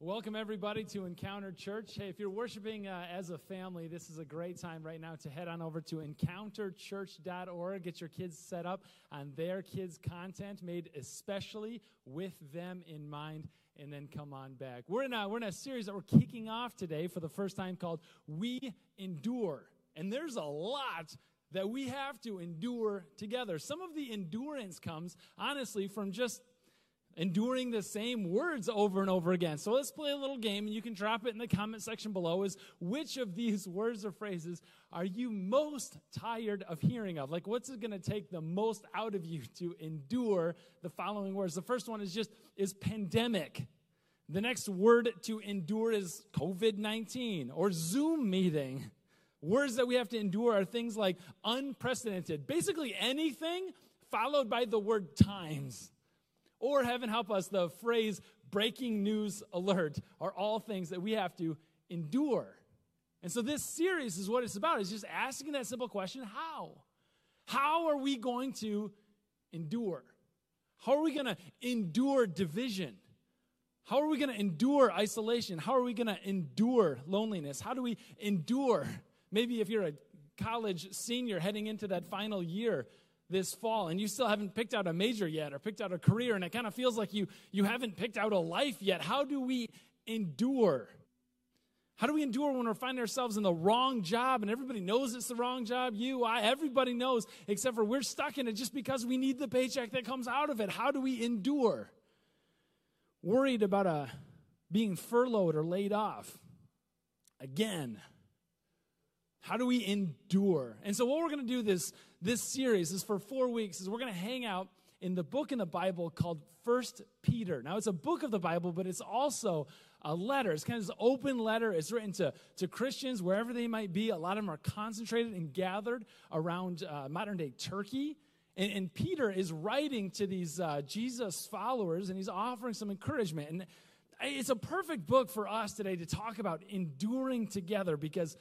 Welcome, everybody, to Encounter Church. Hey, if you're worshiping uh, as a family, this is a great time right now to head on over to encounterchurch.org. Get your kids set up on their kids' content made especially with them in mind, and then come on back. We're in a, we're in a series that we're kicking off today for the first time called We Endure. And there's a lot that we have to endure together. Some of the endurance comes, honestly, from just enduring the same words over and over again. So let's play a little game, and you can drop it in the comment section below. Is which of these words or phrases are you most tired of hearing of? Like, what's it going to take the most out of you to endure the following words? The first one is just is pandemic. The next word to endure is COVID 19 or Zoom meeting. Words that we have to endure are things like unprecedented, basically anything followed by the word times. Or, heaven help us, the phrase breaking news alert are all things that we have to endure. And so, this series is what it's about, is just asking that simple question how? How are we going to endure? How are we going to endure division? How are we going to endure isolation? How are we going to endure loneliness? How do we endure? Maybe if you're a college senior heading into that final year, this fall and you still haven't picked out a major yet or picked out a career and it kind of feels like you you haven't picked out a life yet. How do we endure? How do we endure when we're finding ourselves in the wrong job and everybody knows it's the wrong job? You i everybody knows except for we're stuck in it just because we need the paycheck that comes out of it. How do we endure? Worried about a uh, being furloughed or laid off. Again how do we endure? And so, what we're going to do this, this series is for four weeks, is we're going to hang out in the book in the Bible called First Peter. Now, it's a book of the Bible, but it's also a letter. It's kind of this open letter. It's written to, to Christians wherever they might be. A lot of them are concentrated and gathered around uh, modern day Turkey. And, and, Peter is writing to these uh, Jesus followers, and he's offering some encouragement. And it's a perfect book for us today to talk about enduring together because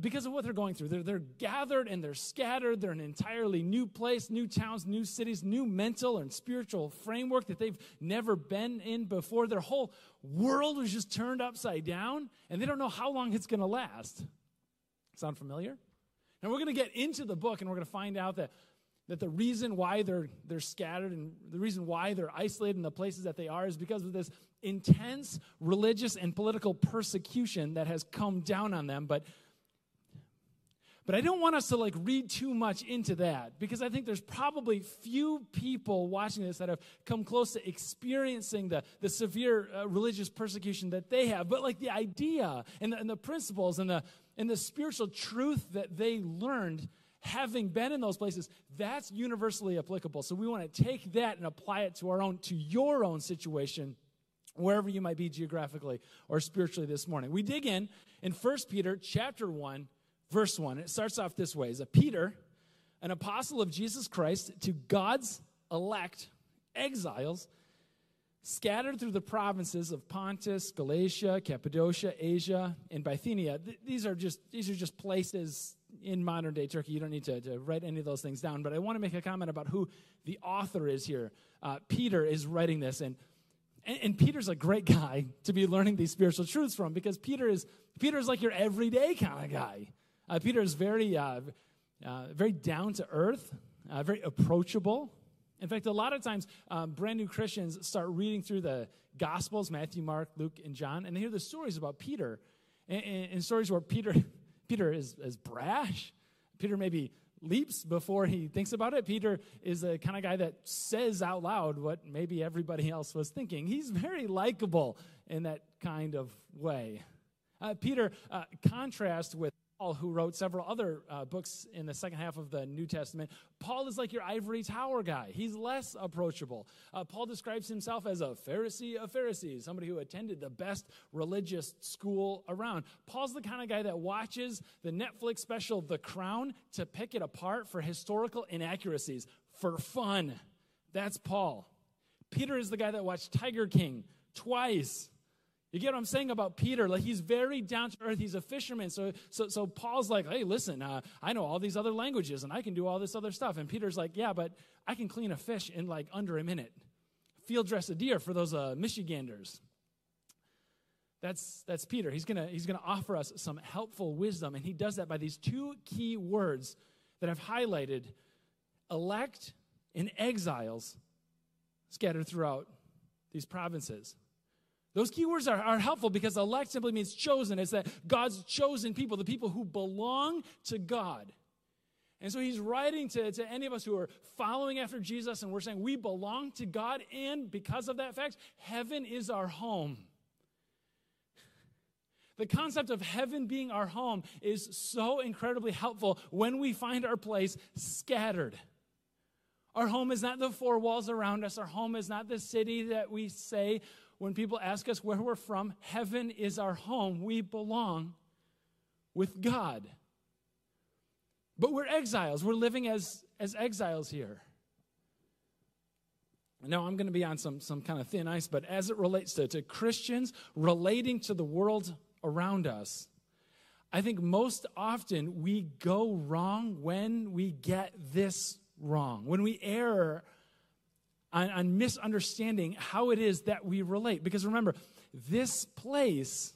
because of what they're going through. They're, they're gathered and they're scattered. They're in an entirely new place, new towns, new cities, new mental and spiritual framework that they've never been in before. Their whole world was just turned upside down, and they don't know how long it's going to last. Sound familiar? And we're going to get into the book, and we're going to find out that, that the reason why they're, they're scattered and the reason why they're isolated in the places that they are is because of this intense religious and political persecution that has come down on them. But but I don't want us to like read too much into that because I think there's probably few people watching this that have come close to experiencing the, the severe uh, religious persecution that they have. But like the idea and the, and the principles and the, and the spiritual truth that they learned having been in those places, that's universally applicable. So we want to take that and apply it to our own, to your own situation wherever you might be geographically or spiritually this morning. We dig in in 1 Peter chapter 1 verse 1. It starts off this way Is a Peter, an apostle of Jesus Christ, to God's elect exiles scattered through the provinces of Pontus, Galatia, Cappadocia, Asia, and Bithynia. Th- these are just these are just places in modern day Turkey. You don't need to, to, write any of those things down, but I want to make a comment about who the author is here. Uh, Peter is writing this, and, and and Peter's a great guy to be learning these spiritual truths from because Peter is Peter is like your everyday kind of guy. Uh, Peter is very, uh, uh, very down to earth, very approachable. In fact, a lot of times, um, brand new Christians start reading through the Gospels Matthew, Mark, Luke, and John, and they hear the stories about Peter, and, and, and stories where Peter, Peter is, is brash. Peter maybe leaps before he thinks about it. Peter is the kind of guy that says out loud what maybe everybody else was thinking. He's very likable in that kind of way. Uh, Peter uh, contrasts with who wrote several other uh, books in the second half of the New Testament, Paul is like your ivory tower guy. He's less approachable. Uh, Paul describes himself as a Pharisee of Pharisees, somebody who attended the best religious school around. Paul's the kind of guy that watches the Netflix special The Crown to pick it apart for historical inaccuracies for fun. That's Paul. Peter is the guy that watched Tiger King twice you get what I'm saying about Peter? Like he's very down to earth. He's a fisherman. So, so, so Paul's like, hey, listen, uh, I know all these other languages and I can do all this other stuff. And Peter's like, yeah, but I can clean a fish in like under a minute. Field dress a deer for those uh, Michiganders. That's, that's Peter. He's going he's gonna offer us some helpful wisdom, and he does that by these two key words that I've highlighted elect and exiles scattered throughout these provinces. Those keywords are, are helpful because elect simply means chosen. It's that God's chosen people, the people who belong to God. And so he's writing to, to any of us who are following after Jesus, and we're saying we belong to God, and because of that fact, heaven is our home. The concept of heaven being our home is so incredibly helpful when we find our place scattered. Our home is not the four walls around us. Our home is not the city that we say when people ask us where we're from. Heaven is our home. We belong with God. But we're exiles. We're living as, as exiles here. Now, I'm going to be on some, some kind of thin ice, but as it relates to, to Christians relating to the world around us, I think most often we go wrong when we get this wrong, when we err on, on misunderstanding how it is that we relate. Because remember, this place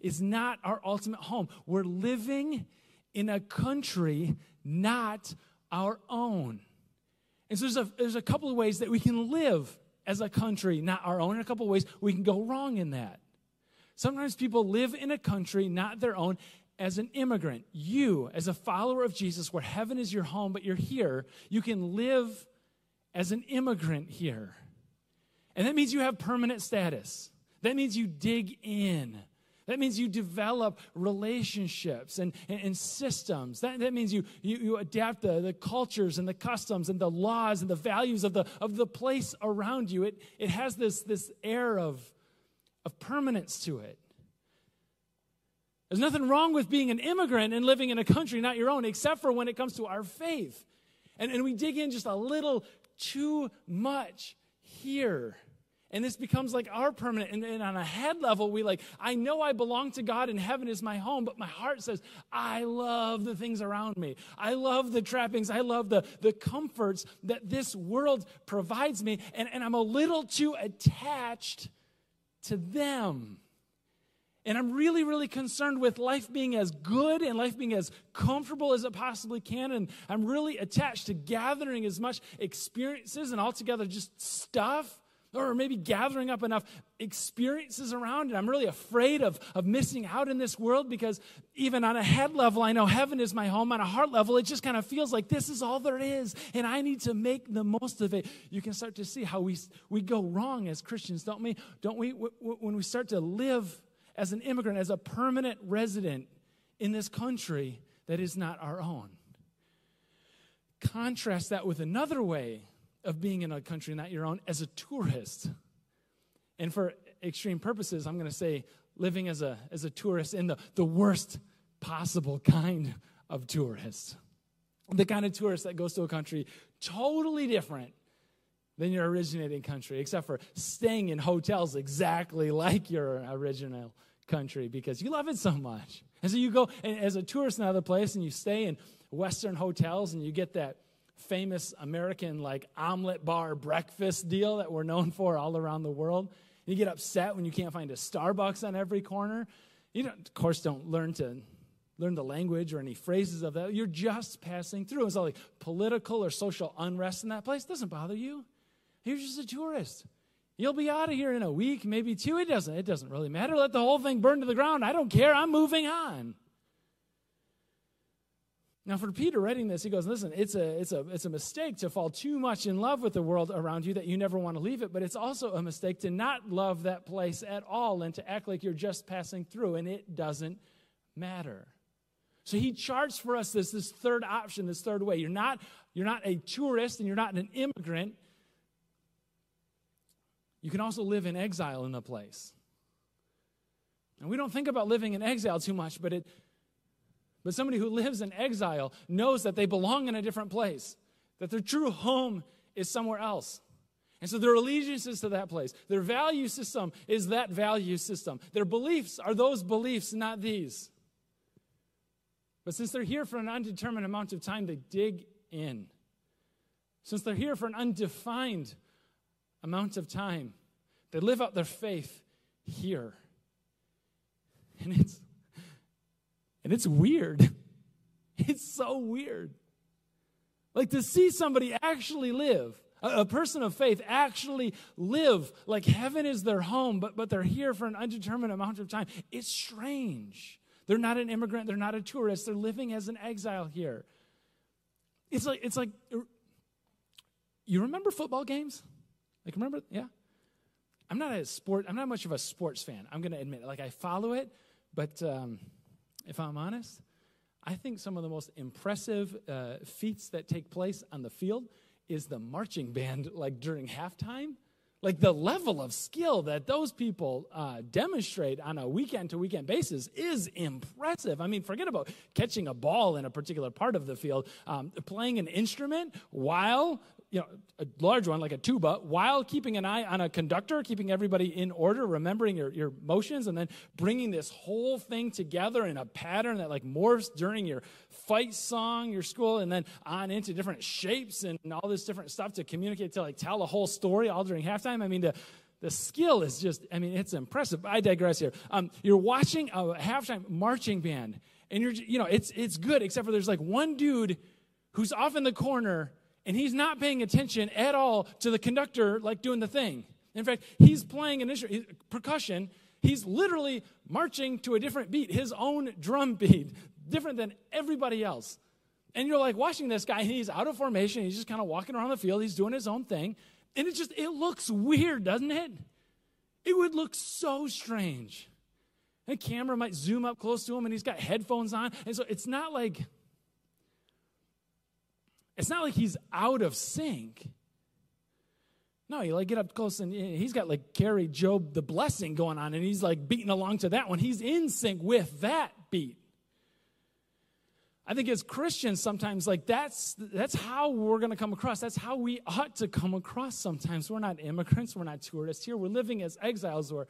is not our ultimate home. We're living in a country not our own. And so there's a, there's a couple of ways that we can live as a country not our own, and a couple of ways we can go wrong in that. Sometimes people live in a country not their own, as an immigrant, you, as a follower of Jesus, where heaven is your home, but you're here, you can live as an immigrant here. And that means you have permanent status. That means you dig in. That means you develop relationships and, and, and systems. That, that means you, you, you adapt the, the cultures and the customs and the laws and the values of the, of the place around you. It, it has this, this air of, of permanence to it. There's nothing wrong with being an immigrant and living in a country not your own, except for when it comes to our faith. And, and we dig in just a little too much here. And this becomes like our permanent. And, and, on a head level, we like, I know I belong to God and heaven is my home, but my heart says, I love the things around me. I love the trappings. I love the, the comforts that this world provides me. And, and I'm a little too attached to them. And I'm really, really concerned with life being as good and life being as comfortable as it possibly can. And I'm really attached to gathering as much experiences and altogether just stuff, or maybe gathering up enough experiences around. And I'm really afraid of, of missing out in this world because even on a head level, I know heaven is my home. On a heart level, it just kind of feels like this is all there is. And I need to make the most of it. You can start to see how we, we go wrong as Christians, don't we? Don't we? When we start to live as an immigrant, as a permanent resident in this country that is not our own. Contrast that with another way of being in a country not your own as a tourist. And for extreme purposes, I'm going to say living as a, as a tourist in the, the worst possible kind of tourist. The kind of tourist that goes to a country totally different than your originating country, except for staying in hotels exactly like your original country because you love it so much. And so you go as a tourist in another place and you stay in Western hotels and you get that famous American like omelet bar breakfast deal that we're known for all around the world. You get upset when you can't find a Starbucks on every corner. You don't, of course, don't learn to learn the language or any phrases of that. You're just passing through. It's all like political or social unrest in that place. Doesn't bother you. You're just a tourist. You'll be out of here in a week, maybe two. It doesn't, it doesn't really matter. Let the whole thing burn to the ground. I don't care. I'm moving on. Now, for Peter writing this, he goes, listen, it's a, it's, a, it's a mistake to fall too much in love with the world around you that you never want to leave it, but it's also a mistake to not love that place at all and to act like you're just passing through, and it doesn't matter. So he charts for us this, this third option, this third way. You're not, you're not a tourist and you're not an immigrant. You can also live in exile in a place. And we don't think about living in exile too much, but it but somebody who lives in exile knows that they belong in a different place, that their true home is somewhere else. And so their allegiance is to that place. Their value system is that value system. Their beliefs are those beliefs, not these. But since they're here for an undetermined amount of time, they dig in. Since they're here for an undefined amount of time. They live out their faith here. and it's and it's weird. It's so weird. Like to see somebody actually live, a, a, person of faith actually live like heaven is their home, but, but they're here for an undetermined amount of time. It's strange. They're not an immigrant, they're not a tourist, they're living as an exile here. It's like, it's like, you remember football games? Like, remember? Yeah. I'm not a sport, I'm not much of a sports fan. I'm going to admit, like, I follow it, but um, if I'm honest, I think some of the most impressive uh, feats that take place on the field is the marching band, like during halftime. Like the level of skill that those people uh, demonstrate on a weekend to weekend basis is impressive. I mean, forget about catching a ball in a particular part of the field, um, playing an instrument while you know, a large one like a tuba while keeping an eye on a conductor, keeping everybody in order, remembering your, your motions, and then bringing this whole thing together in a pattern that like morphs during your fight song, your school, and then on into different shapes and all this different stuff to communicate, to like tell a whole story all during halftime. I mean, the, the skill is just, I mean, it's impressive. I digress here. Um, you're watching a halftime marching band, and you're, you know, it's, it's good, except for there's like one dude who's off in the corner and he's not paying attention at all to the conductor like doing the thing. In fact, he's playing an instrument, percussion. He's literally marching to a different beat, his own drum beat, different than everybody else. And you're like watching this guy, he's out of formation. He's just kind of walking around the field. He's doing his own thing. And it just, it looks weird, doesn't it? It would look so strange. A camera might zoom up close to him, and he's got headphones on. And so it's not like it's not like he's out of sync. No, you like get up close and eh, he's got like Kari Jobe the blessing going on, and he's like beating along to that one. He's in sync with that beat. I think as Christians, sometimes like that's that's how we're going to come across. That's how we ought to come across. Sometimes we're not immigrants, we're not tourists here. We're living as exiles. We're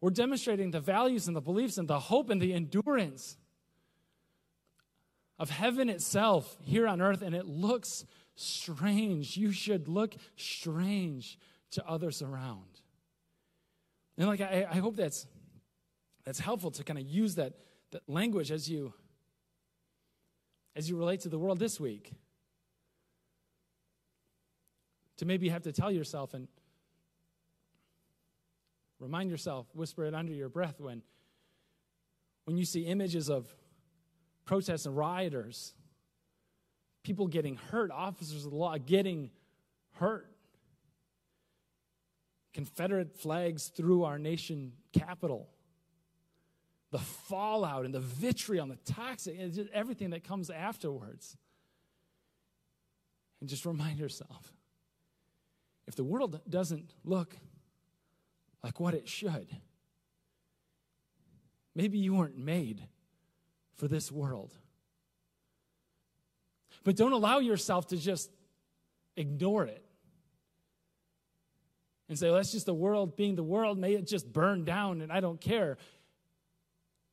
we're demonstrating the values and the beliefs and the hope and the endurance of heaven itself here on earth, and it looks strange. You should look strange to others around. And like I, I hope that's that's helpful to kind of use that, that language as you as you relate to the world this week. To maybe have to tell yourself and remind yourself, whisper it under your breath when when you see images of protests and rioters, people getting hurt, officers of the law getting hurt, Confederate flags through our nation capital, the fallout and the vitriol and the toxic, and everything that comes afterwards. And just remind yourself if the world doesn't look like what it should, maybe you weren't made for this world. But don't allow yourself to just ignore it and say, well, that's just the world being the world. May it just burn down and I don't care.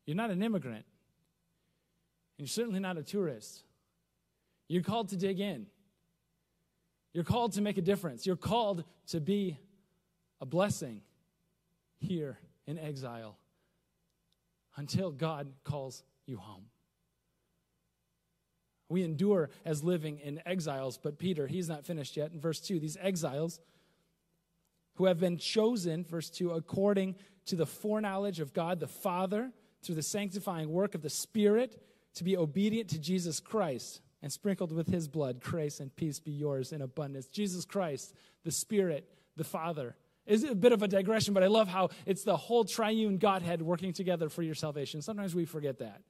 You're not an immigrant. And you're certainly not a tourist. You're called to dig in. You're called to make a difference. You're called to be a blessing here in exile until God calls you home. We endure as living in exiles, but Peter, he's not finished yet. In verse 2, these exiles who have been chosen, verse 2, according to the foreknowledge of God the Father, through the sanctifying work of the Spirit, to be obedient to Jesus Christ and sprinkled with his blood, grace and peace be yours in abundance. Jesus Christ, the Spirit, the Father, is a bit of a digression, but I love how it's the whole triune Godhead working together for your salvation. Sometimes we forget that.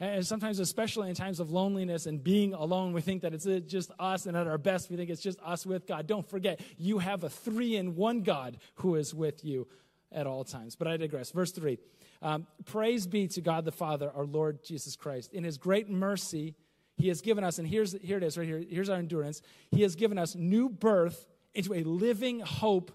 And sometimes, especially in times of loneliness and being alone, we think that it's just us, and at our best, we think it's just us with God. Don't forget, you have a three in one God who is with you at all times. But I digress. Verse 3 um, Praise be to God the Father, our Lord Jesus Christ. In his great mercy, he has given us, and here's, here it is right here. Here's our endurance. He has given us new birth into a living hope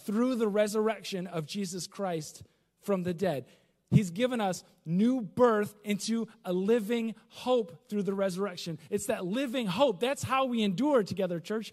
through the resurrection of Jesus Christ from the dead. He's given us new birth into a living hope through the resurrection. It's that living hope. That's how we endure together, church.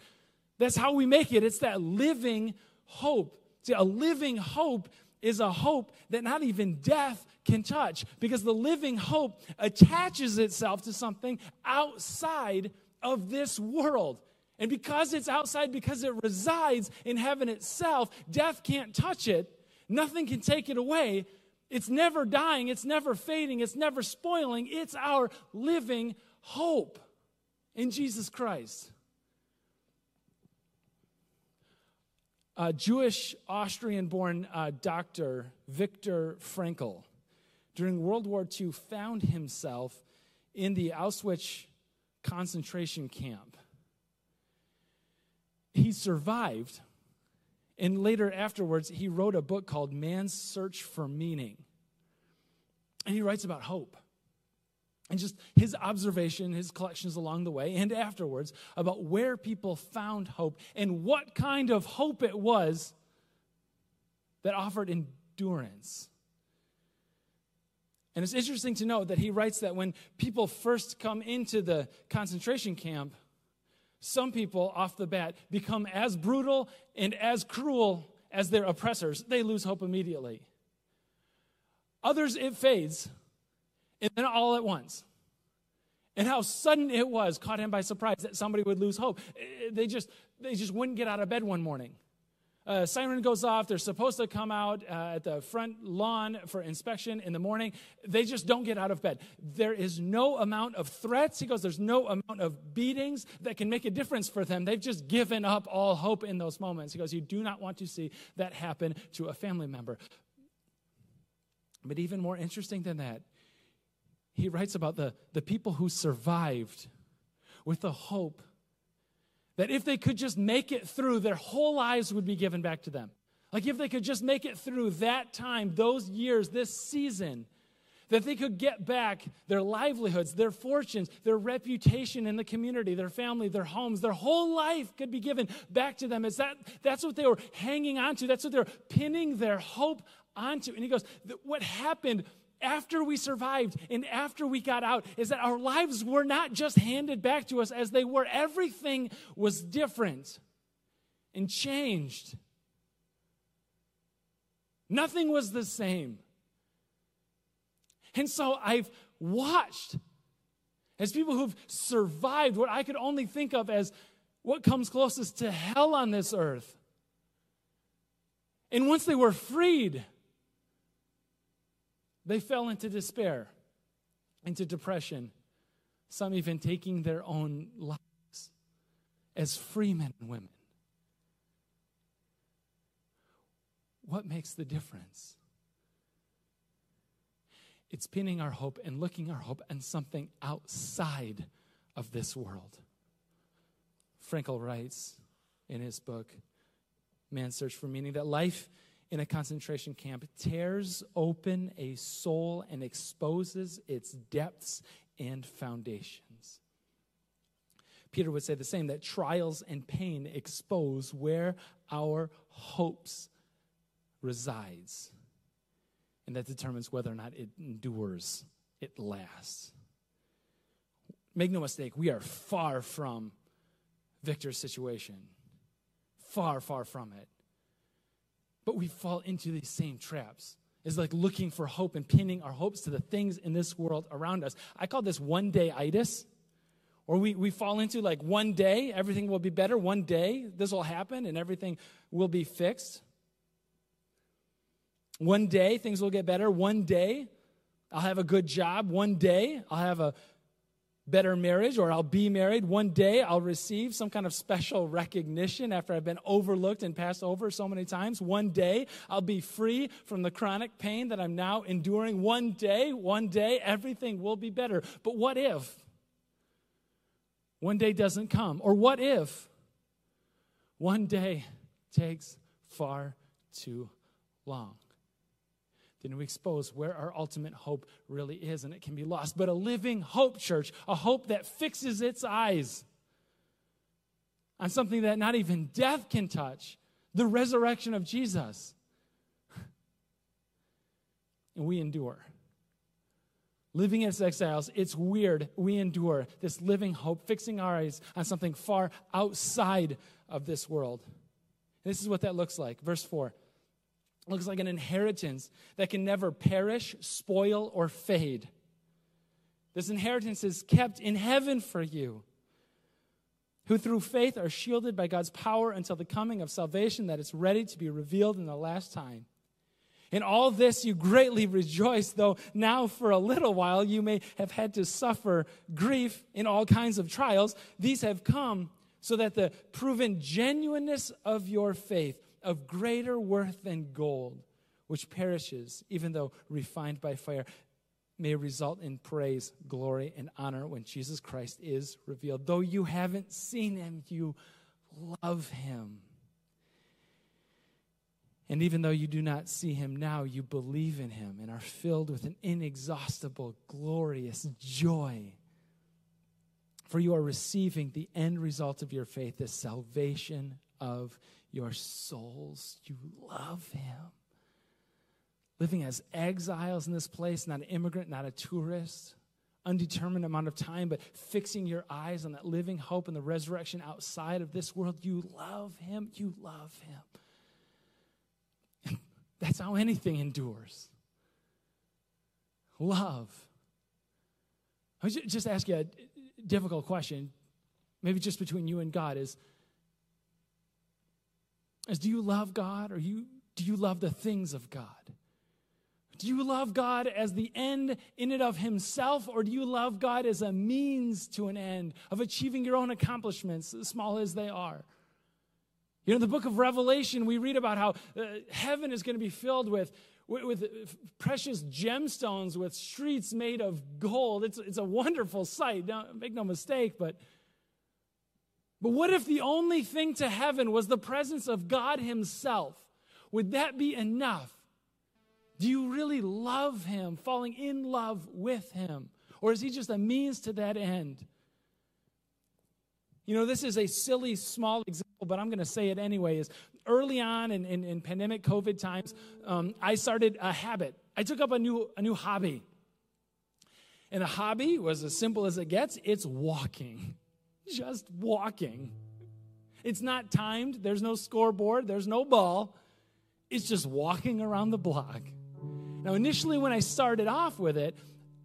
That's how we make it. It's that living hope. See, a living hope is a hope that not even death can touch because the living hope attaches itself to something outside of this world. And because it's outside, because it resides in heaven itself, death can't touch it. Nothing can take it away. It's never dying, it's never fading, it's never spoiling. It's our living hope in Jesus Christ. A Jewish Austrian born uh, doctor, Viktor Frankl, during World War II, found himself in the Auschwitz concentration camp. He survived, and later afterwards, he wrote a book called Man's Search for Meaning. And he writes about hope and just his observation, his collections along the way and afterwards about where people found hope and what kind of hope it was that offered endurance. And it's interesting to note that he writes that when people first come into the concentration camp, some people off the bat become as brutal and as cruel as their oppressors. They lose hope immediately. Others, it fades and then all at once. And how sudden it was caught him by surprise that somebody would lose hope. Eh, they just, they just wouldn't get out of bed one morning. Uh, siren goes off. They're supposed to come out uh, at the front lawn for inspection in the morning. They just don't get out of bed. There is no amount of threats. He goes, There's no amount of beatings that can make a difference for them. They've just given up all hope in those moments. He goes, You do not want to see that happen to a family member. But even more interesting than that, he writes about the, the people who survived with the hope that if they could just make it through, their whole lives would be given back to them. Like if they could just make it through that time, those years, this season, that they could get back their livelihoods, their fortunes, their reputation in the community, their family, their homes, their whole life could be given back to them. Is that that's what they were hanging on to? That's what they're pinning their hope onto. And he goes, what happened after we survived and after we got out is that our lives were not just handed back to us as they were. Everything was different and changed. Nothing was the same. And so I've watched as people who've survived what I could only think of as what comes closest to hell on this earth. And once they were freed, they fell into despair, into depression, some even taking their own lives as free men and women. What makes the difference? It's pinning our hope and looking our hope on something outside of this world. Frankl writes in his book, Man's Search for Meaning, that life in a concentration camp. Tears open a soul and exposes its depths and foundations. Peter would say the same that trials and pain expose where our hopes resides and that determines whether or not it endures it lasts. Make no mistake we are far from Viktor's situation. Far far from it but we fall into these same traps. It's like looking for hope and pinning our hopes to the things in this world around us. I call this one day itis. Or we, we fall into like one day, everything will be better. One day, this will happen and everything will be fixed. One day, things will get better. One day, I'll have a good job. One day, I'll have a better marriage or I'll be married. One day I'll receive some kind of special recognition after I've been overlooked and passed over so many times. One day I'll be free from the chronic pain that I'm now enduring. One day, one day, everything will be better. But what if one day doesn't come? Or what if one day takes far too long? Then we expose where our ultimate hope really is, and it can be lost. But a living hope, church, a hope that fixes its eyes on something that not even death can touch the resurrection of Jesus. And we endure. Living as exiles, it's weird. We endure this living hope, fixing our eyes on something far outside of this world. This is what that looks like. Verse 4 looks like an inheritance that can never perish, spoil, or fade. This inheritance is kept in heaven for you, who through faith are shielded by God's power until the coming of salvation that is ready to be revealed in the last time. In all this you greatly rejoice, though now for a little while you may have had to suffer grief in all kinds of trials. These have come so that the proven genuineness of your faith, of greater worth than gold, which perishes even though refined by fire, may result in praise, glory, and honor when Jesus Christ is revealed. Though you haven't seen him, you love him. And even though you do not see him now, you believe in him and are filled with an inexhaustible, glorious joy. For you are receiving the end result of your faith, the salvation of your souls. You love him. Living as exiles in this place, not an immigrant, not a tourist, undetermined amount of time, but fixing your eyes on that living hope and the resurrection outside of this world. You love him. You love him. That's how anything endures. Love. I just ask you a difficult question, maybe just between you and God, is, is do you love God or you, do you love the things of God? Do you love God as the end in and of Himself, or do you love God as a means to an end of achieving your own accomplishments, small as they are? You know, the book of Revelation, we read about how uh, heaven is going to be filled with, with, with, precious gemstones, with streets made of gold. It's, it's a wonderful sight. Don't, make no mistake, but, but what if the only thing to heaven was the presence of God Himself? Would that be enough? Do you really love Him, falling in love with Him? Or is He just a means to that end? You know, this is a silly, small example, but I'm going to say it anyway. Is early on in, in, in pandemic COVID times, um, I started a habit. I took up a new, a new hobby. And a hobby was as simple as it gets it's walking, just walking. It's not timed, there's no scoreboard, there's no ball. It's just walking around the block. Now, initially, when I started off with it,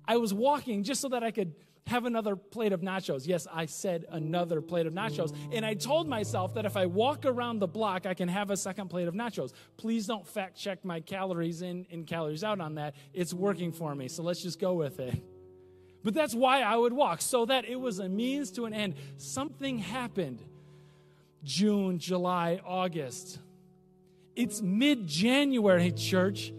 I was walking just so that I could have another plate of nachos. Yes, I said another plate of nachos. And I told myself that if I walk around the block, I can have a second plate of nachos. Please don't fact check my calories in and calories out on that. It's working for me, so let's just go with it. But that's why I would walk, so that it was a means to an end. Something happened June, July, August. It's mid January, church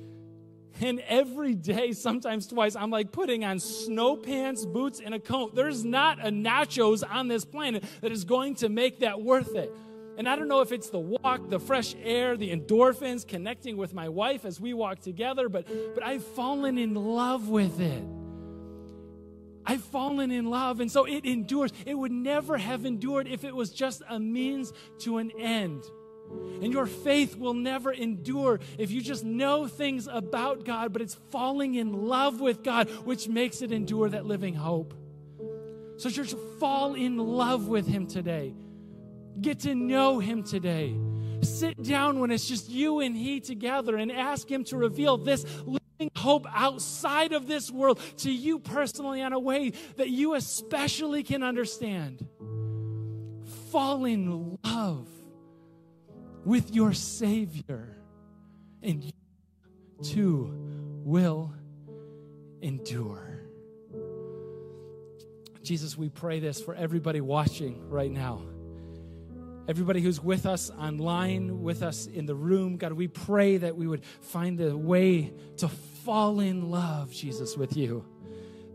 and every day, sometimes twice, I'm like putting on snow pants, boots, and a coat. There's not a nachos on this planet that is going to make that worth it. And I don't know if it's the walk, the fresh air, the endorphins, connecting with my wife as we walk together, but, but I've fallen in love with it. I've fallen in love, and so it endures. It would never have endured if it was just a means to an end. And your faith will never endure if you just know things about God, but it's falling in love with God, which makes it endure that living hope. So, church, fall in love with Him today. Get to know Him today. Sit down when it's just you and He together and ask Him to reveal this hope outside of this world to you personally in a way that you especially can understand. Fall in love with your Savior, and you too will endure. Jesus, we pray this for everybody watching right now. Everybody who's with us online, with us in the room, God, we pray that we would find the way to fall in love, Jesus, with you.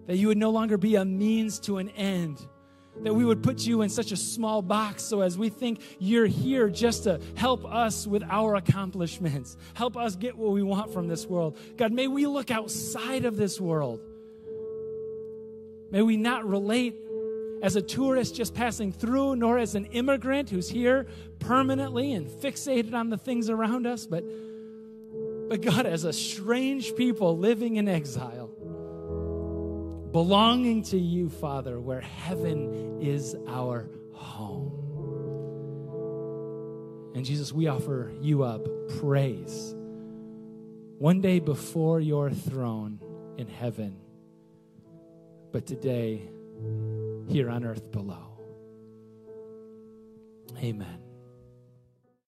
That you would no longer be a means to an end that we would put you in such a small box so as we think you're here just to help us with our accomplishments, help us get what we want from this world. God, may we look outside of this world. May we not relate as a tourist just passing through, nor as an immigrant who's here permanently and fixated on the things around us, but, but God, as a strange people living in exile belonging to you, Father, where heaven is our home. And Jesus, we offer you up praise one day before your throne in heaven, but today here on earth below. Amen.